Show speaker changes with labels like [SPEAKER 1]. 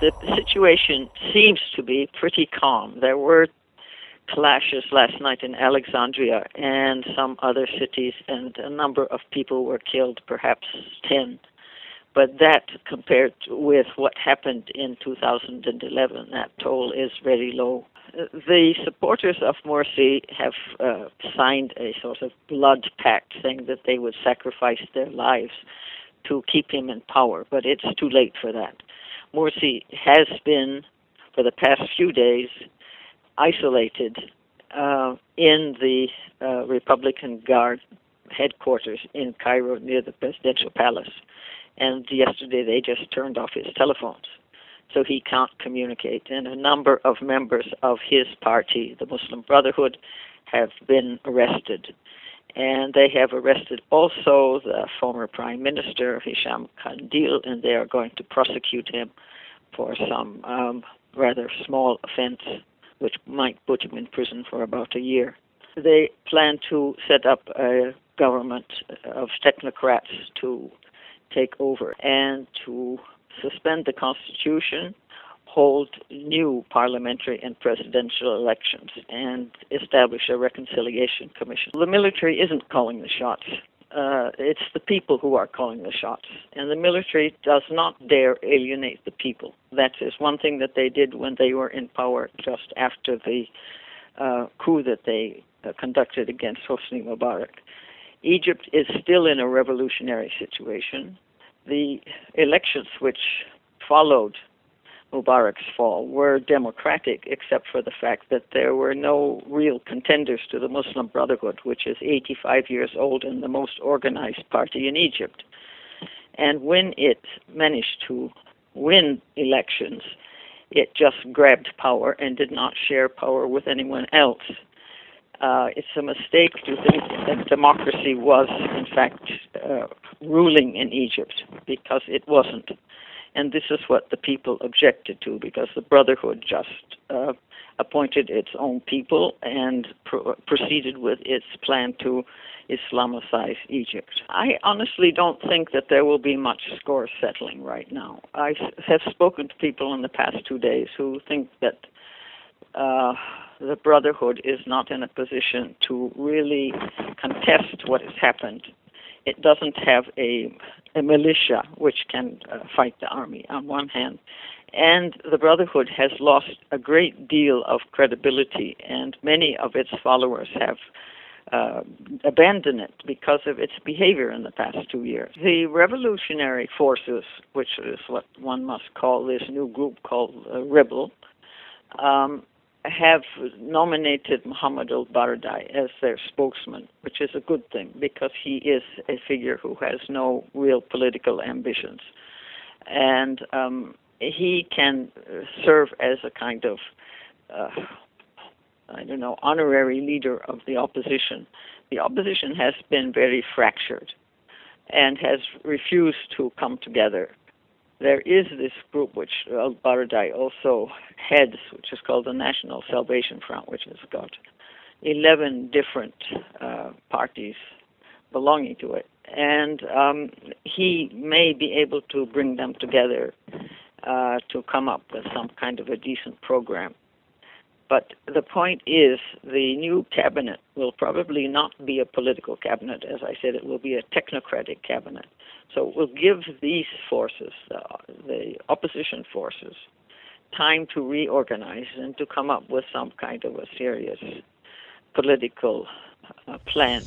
[SPEAKER 1] The situation seems to be pretty calm. There were clashes last night in Alexandria and some other cities, and a number of people were killed, perhaps 10. But that, compared with what happened in 2011, that toll is very low. The supporters of Morsi have uh, signed a sort of blood pact saying that they would sacrifice their lives to keep him in power, but it's too late for that. Morsi has been, for the past few days, isolated uh, in the uh, Republican Guard headquarters in Cairo near the presidential palace. And yesterday they just turned off his telephones. So he can't communicate. And a number of members of his party, the Muslim Brotherhood, have been arrested. And they have arrested also the former Prime Minister, Hisham Kandil, and they are going to prosecute him for some um, rather small offense, which might put him in prison for about a year. They plan to set up a government of technocrats to take over and to suspend the constitution, hold new parliamentary and presidential elections, and establish a reconciliation commission. The military isn't calling the shots. Uh, it's the people who are calling the shots. And the military does not dare alienate the people. That is one thing that they did when they were in power just after the uh, coup that they uh, conducted against Hosni Mubarak. Egypt is still in a revolutionary situation. The elections which followed Mubarak's fall were democratic, except for the fact that there were no real contenders to the Muslim Brotherhood, which is 85 years old and the most organized party in Egypt. And when it managed to win elections, it just grabbed power and did not share power with anyone else. Uh, it's a mistake to think that democracy was, in fact, uh, ruling in Egypt because it wasn't. And this is what the people objected to because the Brotherhood just uh, appointed its own people and pro- proceeded with its plan to Islamicize Egypt. I honestly don't think that there will be much score settling right now. I have spoken to people in the past two days who think that uh, the Brotherhood is not in a position to really contest what has happened. It doesn't have a, a militia which can uh, fight the army, on one hand. And the Brotherhood has lost a great deal of credibility, and many of its followers have uh, abandoned it because of its behavior in the past two years. The revolutionary forces, which is what one must call this new group called uh, Rebel, um, have nominated Muhammad al Baradei as their spokesman, which is a good thing because he is a figure who has no real political ambitions. And um, he can serve as a kind of, uh, I don't know, honorary leader of the opposition. The opposition has been very fractured and has refused to come together there is this group which Al Baradei also heads, which is called the National Salvation Front, which has got 11 different uh, parties belonging to it. And um, he may be able to bring them together uh, to come up with some kind of a decent program. But the point is, the new cabinet will probably not be a political cabinet. As I said, it will be a technocratic cabinet. So it will give these forces, uh, the opposition forces, time to reorganize and to come up with some kind of a serious political uh, plan.